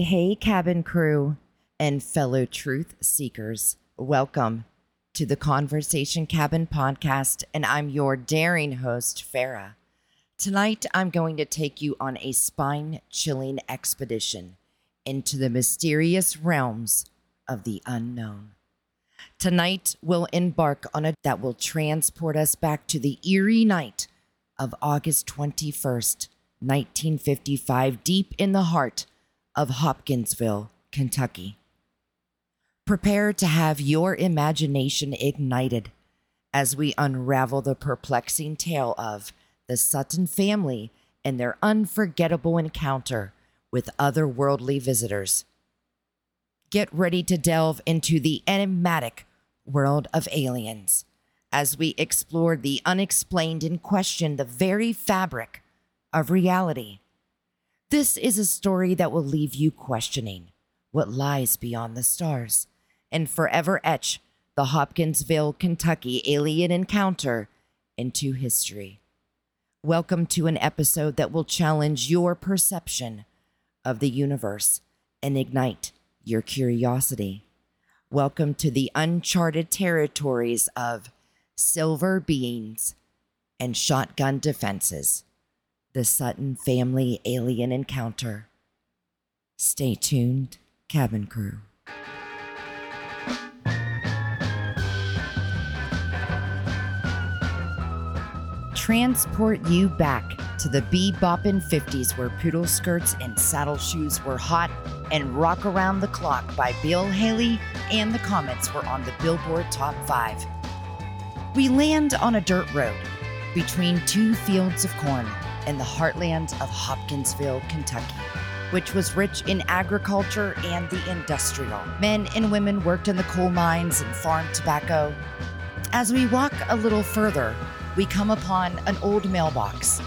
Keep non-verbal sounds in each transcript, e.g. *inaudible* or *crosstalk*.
Hey, cabin crew and fellow truth seekers. Welcome to the Conversation Cabin podcast, and I'm your daring host, Farah. Tonight, I'm going to take you on a spine chilling expedition into the mysterious realms of the unknown. Tonight, we'll embark on a that will transport us back to the eerie night of August 21st, 1955, deep in the heart of Hopkinsville, Kentucky. Prepare to have your imagination ignited as we unravel the perplexing tale of the Sutton family and their unforgettable encounter with otherworldly visitors. Get ready to delve into the enigmatic world of aliens as we explore the unexplained and question the very fabric of reality. This is a story that will leave you questioning what lies beyond the stars and forever etch the Hopkinsville, Kentucky alien encounter into history. Welcome to an episode that will challenge your perception of the universe and ignite your curiosity. Welcome to the uncharted territories of silver beings and shotgun defenses. The Sutton family alien encounter. Stay tuned, cabin crew. Transport you back to the beboppin' 50s where poodle skirts and saddle shoes were hot and Rock Around the Clock by Bill Haley and the Comets were on the Billboard Top 5. We land on a dirt road between two fields of corn in the heartland of Hopkinsville, Kentucky, which was rich in agriculture and the industrial. Men and women worked in the coal mines and farmed tobacco. As we walk a little further, we come upon an old mailbox,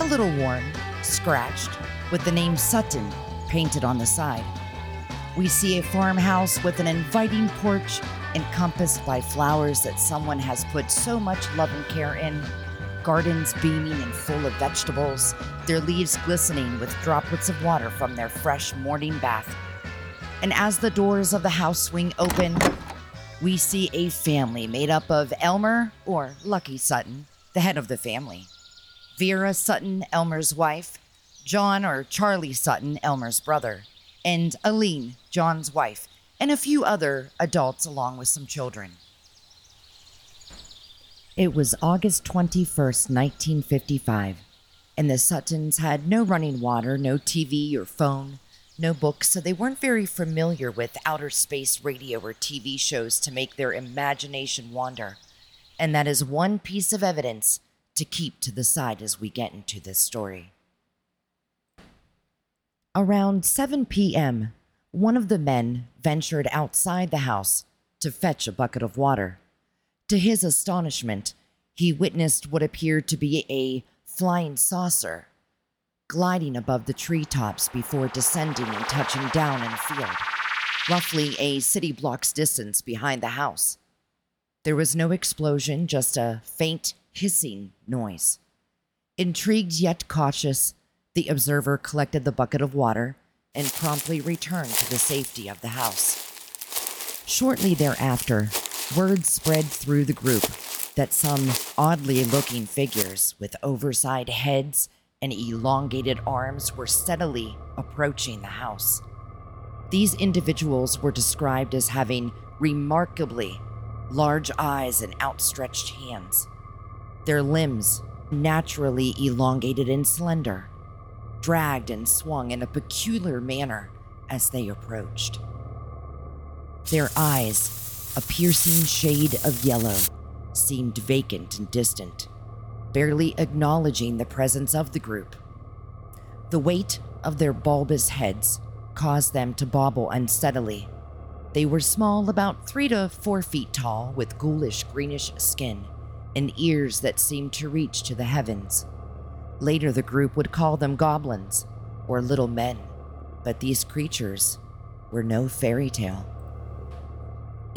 a little worn, scratched, with the name Sutton painted on the side. We see a farmhouse with an inviting porch encompassed by flowers that someone has put so much love and care in. Gardens beaming and full of vegetables, their leaves glistening with droplets of water from their fresh morning bath. And as the doors of the house swing open, we see a family made up of Elmer, or Lucky Sutton, the head of the family, Vera Sutton, Elmer's wife, John or Charlie Sutton, Elmer's brother, and Aline, John's wife, and a few other adults along with some children. It was August 21st, 1955, and the Suttons had no running water, no TV or phone, no books, so they weren't very familiar with outer space radio or TV shows to make their imagination wander. And that is one piece of evidence to keep to the side as we get into this story. Around 7 p.m., one of the men ventured outside the house to fetch a bucket of water. To his astonishment, he witnessed what appeared to be a flying saucer gliding above the treetops before descending and touching down in a field, roughly a city block's distance behind the house. There was no explosion, just a faint hissing noise. Intrigued yet cautious, the observer collected the bucket of water and promptly returned to the safety of the house. Shortly thereafter, word spread through the group that some oddly looking figures with oversized heads and elongated arms were steadily approaching the house. These individuals were described as having remarkably large eyes and outstretched hands. Their limbs, naturally elongated and slender, dragged and swung in a peculiar manner as they approached. Their eyes, a piercing shade of yellow, seemed vacant and distant, barely acknowledging the presence of the group. The weight of their bulbous heads caused them to bobble unsteadily. They were small, about three to four feet tall, with ghoulish greenish skin and ears that seemed to reach to the heavens. Later, the group would call them goblins or little men, but these creatures were no fairy tale.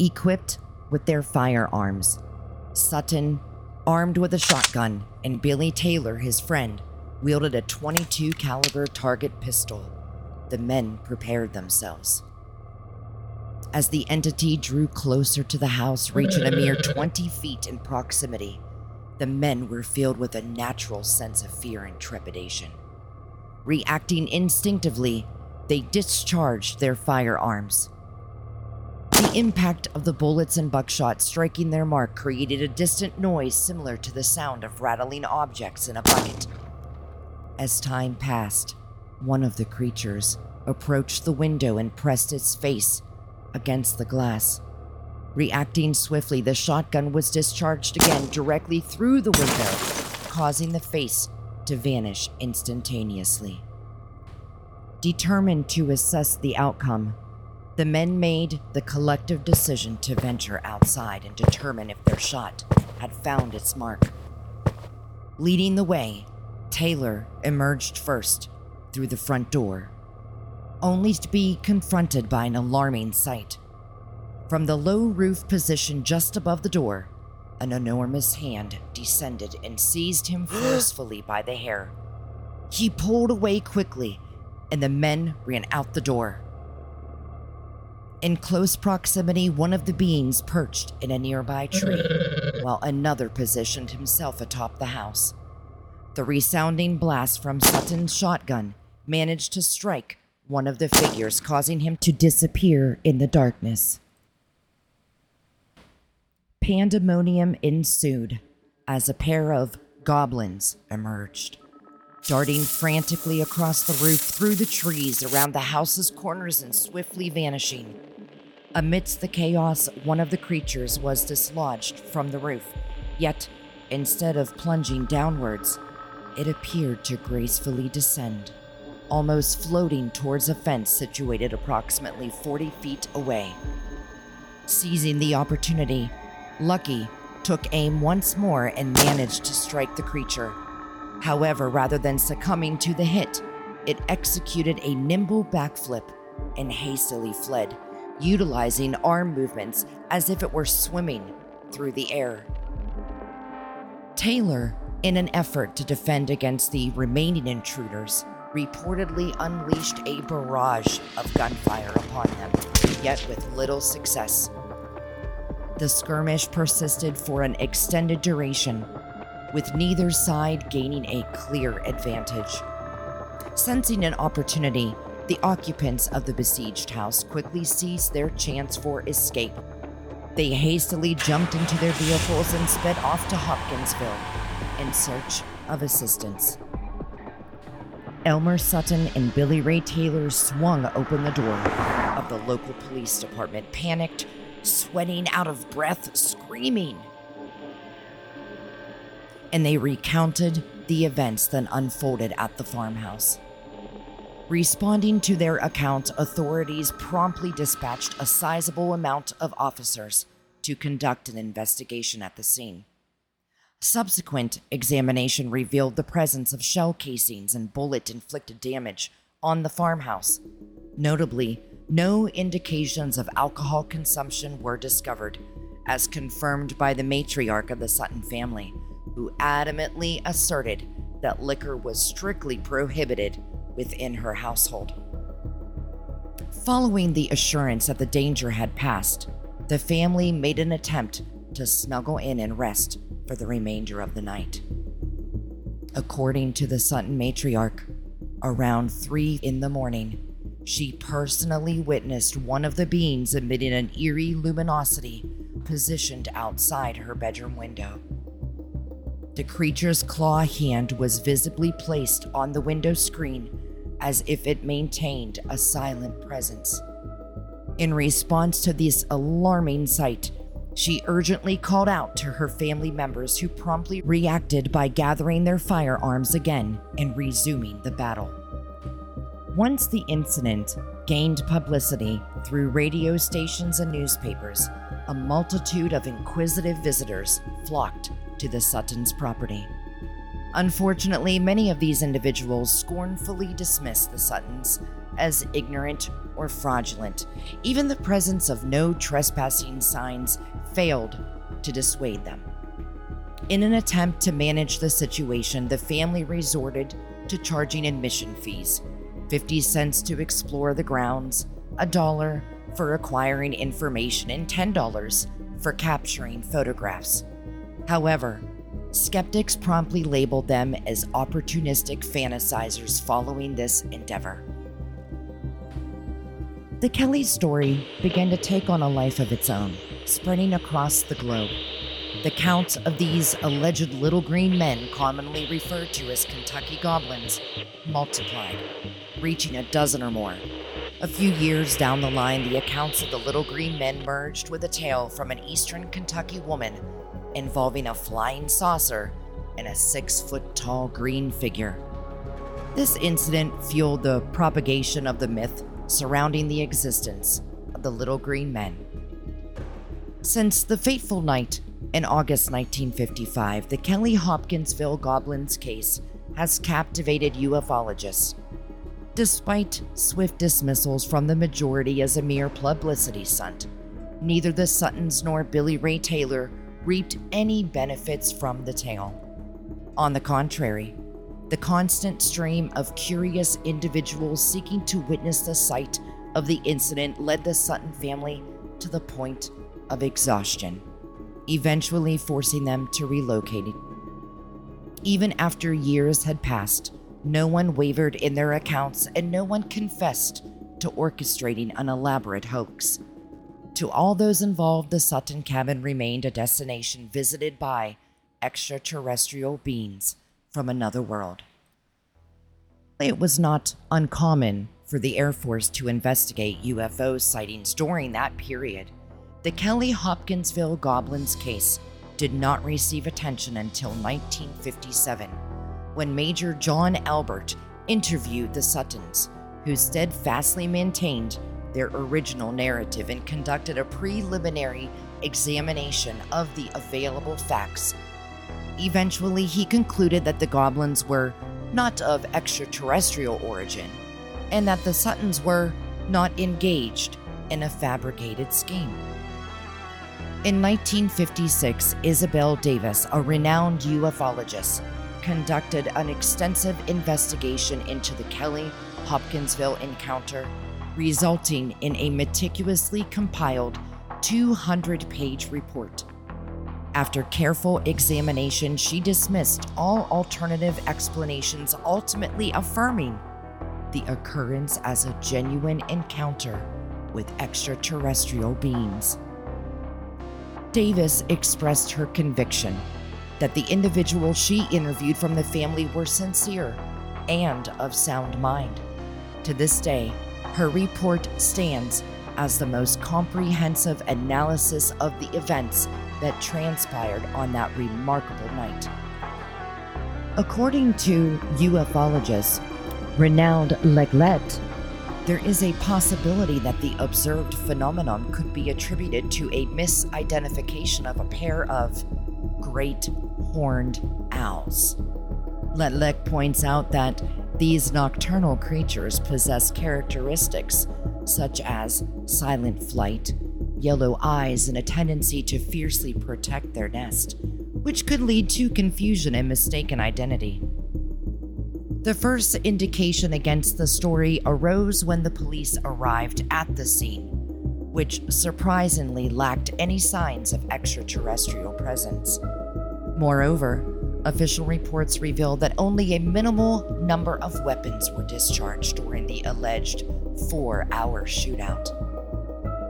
Equipped with their firearms, Sutton, armed with a shotgun, and Billy Taylor, his friend, wielded a 22 caliber target pistol. the men prepared themselves. As the entity drew closer to the house, reaching a mere *laughs* 20 feet in proximity, the men were filled with a natural sense of fear and trepidation. Reacting instinctively, they discharged their firearms. The impact of the bullets and buckshot striking their mark created a distant noise similar to the sound of rattling objects in a bucket. As time passed, one of the creatures approached the window and pressed its face against the glass. Reacting swiftly, the shotgun was discharged again directly through the window, causing the face to vanish instantaneously. Determined to assess the outcome, the men made the collective decision to venture outside and determine if their shot had found its mark. Leading the way, Taylor emerged first through the front door, only to be confronted by an alarming sight. From the low roof position just above the door, an enormous hand descended and seized him *gasps* forcefully by the hair. He pulled away quickly, and the men ran out the door. In close proximity, one of the beings perched in a nearby tree, *laughs* while another positioned himself atop the house. The resounding blast from Sutton's shotgun managed to strike one of the figures, causing him to disappear in the darkness. Pandemonium ensued as a pair of goblins emerged, darting frantically across the roof through the trees around the house's corners and swiftly vanishing. Amidst the chaos, one of the creatures was dislodged from the roof, yet, instead of plunging downwards, it appeared to gracefully descend, almost floating towards a fence situated approximately 40 feet away. Seizing the opportunity, Lucky took aim once more and managed to strike the creature. However, rather than succumbing to the hit, it executed a nimble backflip and hastily fled, utilizing arm movements as if it were swimming through the air. Taylor, in an effort to defend against the remaining intruders, reportedly unleashed a barrage of gunfire upon them, yet with little success. The skirmish persisted for an extended duration, with neither side gaining a clear advantage. Sensing an opportunity, the occupants of the besieged house quickly seized their chance for escape. They hastily jumped into their vehicles and sped off to Hopkinsville in search of assistance. Elmer Sutton and Billy Ray Taylor swung open the door of the local police department, panicked sweating out of breath, screaming. And they recounted the events that unfolded at the farmhouse. Responding to their account, authorities promptly dispatched a sizable amount of officers to conduct an investigation at the scene. Subsequent examination revealed the presence of shell casings and bullet inflicted damage on the farmhouse. Notably, no indications of alcohol consumption were discovered, as confirmed by the matriarch of the Sutton family, who adamantly asserted that liquor was strictly prohibited within her household. Following the assurance that the danger had passed, the family made an attempt to snuggle in and rest for the remainder of the night. According to the Sutton matriarch, around 3 in the morning, she personally witnessed one of the beings emitting an eerie luminosity positioned outside her bedroom window. The creature's claw hand was visibly placed on the window screen as if it maintained a silent presence. In response to this alarming sight, she urgently called out to her family members who promptly reacted by gathering their firearms again and resuming the battle. Once the incident gained publicity through radio stations and newspapers, a multitude of inquisitive visitors flocked to the Suttons' property. Unfortunately, many of these individuals scornfully dismissed the Suttons as ignorant or fraudulent. Even the presence of no trespassing signs failed to dissuade them. In an attempt to manage the situation, the family resorted to charging admission fees 50 cents to explore the grounds, a dollar for acquiring information, and $10 for capturing photographs. However, skeptics promptly labeled them as opportunistic fantasizers following this endeavor. The Kelly story began to take on a life of its own, spreading across the globe. The count of these alleged little green men, commonly referred to as Kentucky goblins, multiplied, reaching a dozen or more. A few years down the line, the accounts of the little green men merged with a tale from an eastern Kentucky woman involving a flying saucer and a six foot tall green figure. This incident fueled the propagation of the myth surrounding the existence of the little green men. Since the fateful night in August 1955, the Kelly Hopkinsville Goblins case has captivated ufologists. Despite swift dismissals from the majority as a mere publicity stunt, neither the Suttons nor Billy Ray Taylor reaped any benefits from the tale. On the contrary, the constant stream of curious individuals seeking to witness the site of the incident led the Sutton family to the point of exhaustion, eventually forcing them to relocate. Even after years had passed, no one wavered in their accounts and no one confessed to orchestrating an elaborate hoax. To all those involved, the Sutton cabin remained a destination visited by extraterrestrial beings from another world. It was not uncommon for the Air Force to investigate UFO sightings during that period. The Kelly Hopkinsville Goblins case did not receive attention until 1957, when Major John Albert interviewed the Suttons, who steadfastly maintained their original narrative and conducted a preliminary examination of the available facts. Eventually, he concluded that the goblins were not of extraterrestrial origin, and that the Suttons were not engaged in a fabricated scheme. In 1956, Isabel Davis, a renowned ufologist, conducted an extensive investigation into the Kelly Hopkinsville encounter resulting in a meticulously compiled 200 page report. After careful examination, she dismissed all alternative explanations, ultimately affirming the occurrence as a genuine encounter with extraterrestrial beings. Davis expressed her conviction that the individuals she interviewed from the family were sincere and of sound mind. To this day, her report stands as the most comprehensive analysis of the events that transpired on that remarkable night. According to ufologist Renaud Leclet, there is a possibility that the observed phenomenon could be attributed to a misidentification of a pair of great horned owls. Leclet points out that these nocturnal creatures possess characteristics such as silent flight, yellow eyes, and a tendency to fiercely protect their nest, which could lead to confusion and mistaken identity. The first indication against the story arose when the police arrived at the scene, which surprisingly lacked any signs of extraterrestrial presence. Moreover, Official reports reveal that only a minimal number of weapons were discharged during the alleged four hour shootout.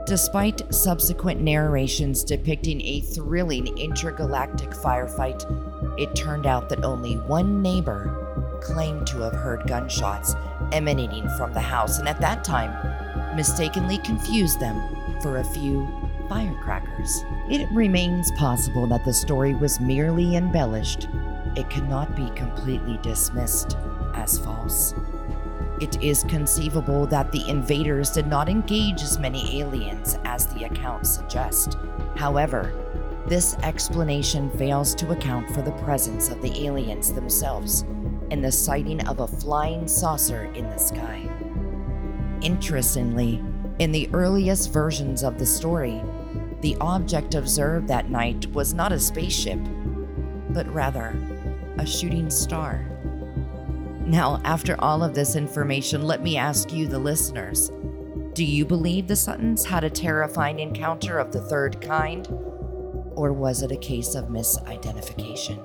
Despite subsequent narrations depicting a thrilling intergalactic firefight, it turned out that only one neighbor claimed to have heard gunshots emanating from the house and at that time mistakenly confused them for a few firecrackers. It remains possible that the story was merely embellished. It cannot be completely dismissed as false. It is conceivable that the invaders did not engage as many aliens as the accounts suggest. However, this explanation fails to account for the presence of the aliens themselves and the sighting of a flying saucer in the sky. Interestingly, in the earliest versions of the story, the object observed that night was not a spaceship, but rather a shooting star. Now, after all of this information, let me ask you, the listeners do you believe the Suttons had a terrifying encounter of the third kind? Or was it a case of misidentification?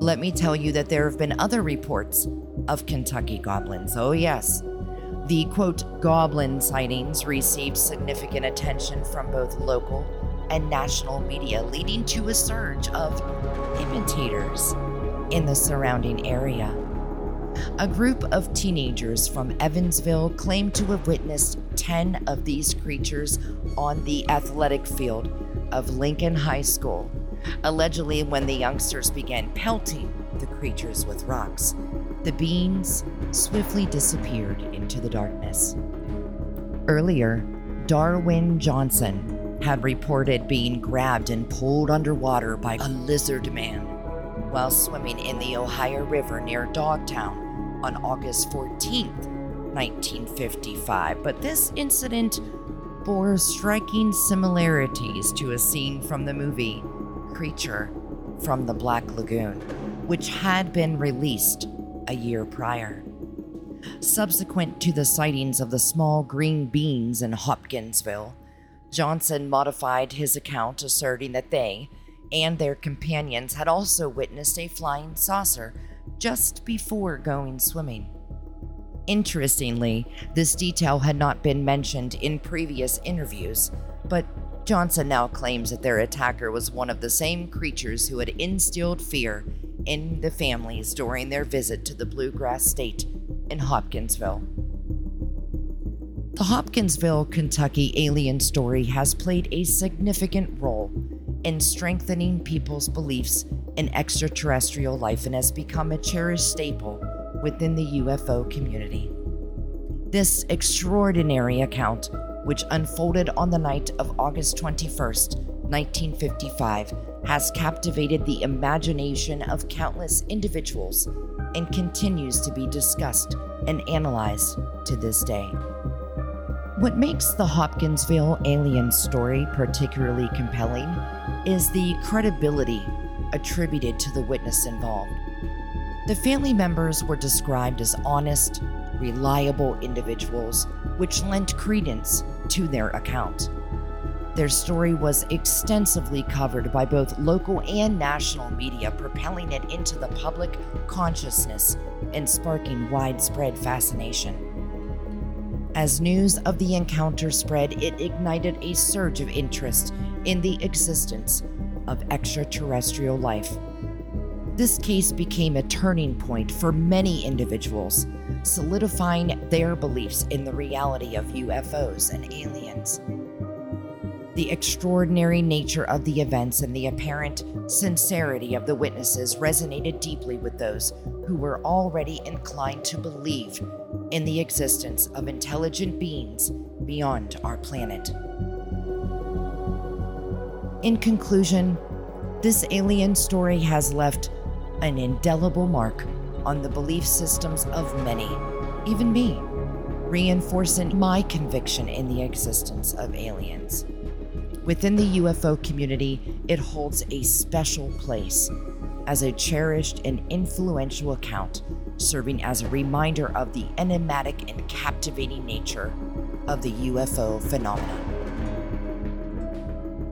Let me tell you that there have been other reports of Kentucky goblins. Oh, yes. The quote, goblin sightings received significant attention from both local and national media, leading to a surge of imitators in the surrounding area. A group of teenagers from Evansville claimed to have witnessed 10 of these creatures on the athletic field of Lincoln High School, allegedly when the youngsters began pelting the creatures with rocks. The beings swiftly disappeared into the darkness. Earlier, Darwin Johnson had reported being grabbed and pulled underwater by a lizard man while swimming in the Ohio River near Dogtown on August 14, 1955, but this incident bore striking similarities to a scene from the movie Creature from the Black Lagoon, which had been released a year prior. Subsequent to the sightings of the small green beans in Hopkinsville, Johnson modified his account, asserting that they and their companions had also witnessed a flying saucer just before going swimming. Interestingly, this detail had not been mentioned in previous interviews, but Johnson now claims that their attacker was one of the same creatures who had instilled fear in the families during their visit to the Bluegrass State in Hopkinsville. The Hopkinsville, Kentucky alien story has played a significant role in strengthening people's beliefs in extraterrestrial life and has become a cherished staple within the UFO community. This extraordinary account, which unfolded on the night of August 21st, 1955, has captivated the imagination of countless individuals and continues to be discussed and analyzed to this day. What makes the Hopkinsville alien story particularly compelling is the credibility attributed to the witness involved. The family members were described as honest, reliable individuals, which lent credence to their account. Their story was extensively covered by both local and national media, propelling it into the public consciousness and sparking widespread fascination. As news of the encounter spread, it ignited a surge of interest in the existence of extraterrestrial life. This case became a turning point for many individuals, solidifying their beliefs in the reality of UFOs and aliens. The extraordinary nature of the events and the apparent sincerity of the witnesses resonated deeply with those who were already inclined to believe in the existence of intelligent beings beyond our planet. In conclusion, this alien story has left an indelible mark on the belief systems of many, even me, reinforcing my conviction in the existence of aliens. Within the UFO community, it holds a special place as a cherished and influential account, serving as a reminder of the enigmatic and captivating nature of the UFO phenomenon.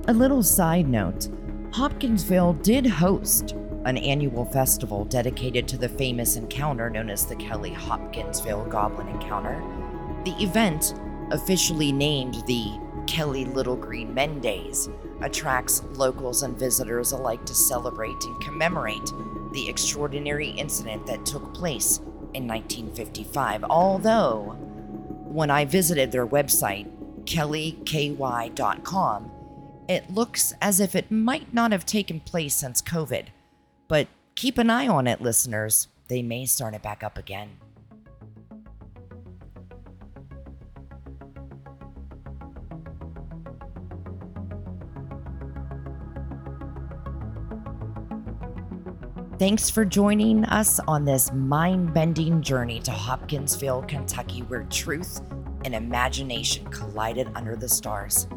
A little side note Hopkinsville did host an annual festival dedicated to the famous encounter known as the Kelly Hopkinsville Goblin Encounter. The event, officially named the Kelly Little Green Men Days, attracts locals and visitors alike to celebrate and commemorate the extraordinary incident that took place in 1955. Although, when I visited their website, kellyky.com, it looks as if it might not have taken place since COVID. But keep an eye on it, listeners. They may start it back up again. Thanks for joining us on this mind bending journey to Hopkinsville, Kentucky, where truth and imagination collided under the stars.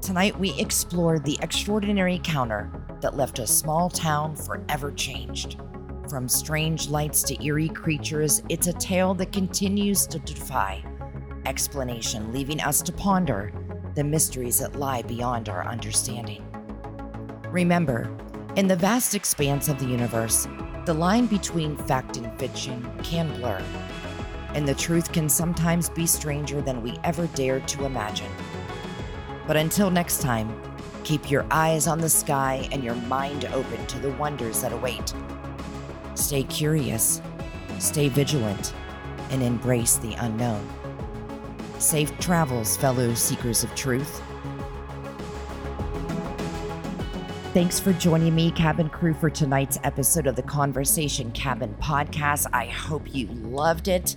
Tonight, we explored the extraordinary encounter that left a small town forever changed. From strange lights to eerie creatures, it's a tale that continues to defy explanation, leaving us to ponder the mysteries that lie beyond our understanding. Remember, in the vast expanse of the universe, the line between fact and fiction can blur, and the truth can sometimes be stranger than we ever dared to imagine. But until next time, keep your eyes on the sky and your mind open to the wonders that await. Stay curious, stay vigilant, and embrace the unknown. Safe travels, fellow seekers of truth. Thanks for joining me, cabin crew, for tonight's episode of the Conversation Cabin podcast. I hope you loved it.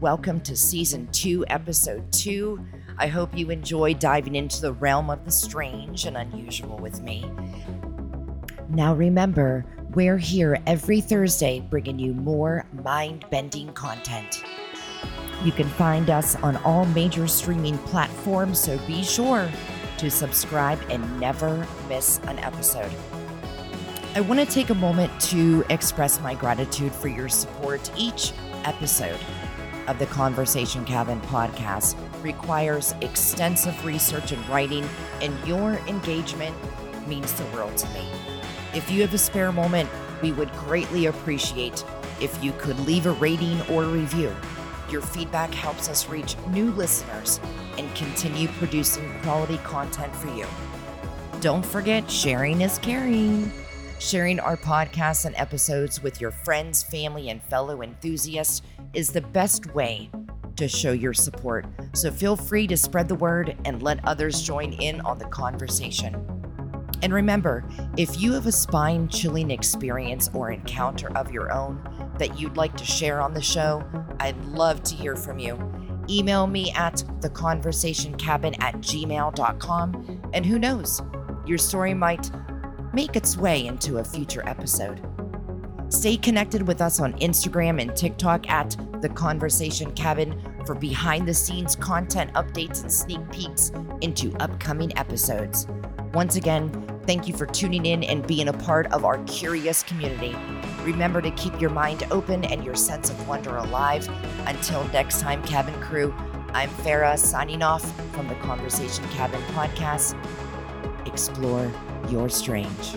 Welcome to season two, episode two. I hope you enjoy diving into the realm of the strange and unusual with me. Now, remember, we're here every Thursday bringing you more mind bending content. You can find us on all major streaming platforms, so be sure to subscribe and never miss an episode. I want to take a moment to express my gratitude for your support. Each episode of the Conversation Cabin podcast requires extensive research and writing, and your engagement means the world to me. If you have a spare moment, we would greatly appreciate if you could leave a rating or review. Your feedback helps us reach new listeners and continue producing quality content for you. Don't forget, sharing is caring. Sharing our podcasts and episodes with your friends, family, and fellow enthusiasts is the best way to show your support. So feel free to spread the word and let others join in on the conversation. And remember, if you have a spine chilling experience or encounter of your own that you'd like to share on the show, I'd love to hear from you. Email me at theconversationcabin at gmail.com, and who knows, your story might make its way into a future episode. Stay connected with us on Instagram and TikTok at The Conversation Cabin for behind the scenes content updates and sneak peeks into upcoming episodes. Once again, thank you for tuning in and being a part of our curious community. Remember to keep your mind open and your sense of wonder alive. Until next time, cabin crew, I'm Farah signing off from the Conversation Cabin podcast. Explore your strange.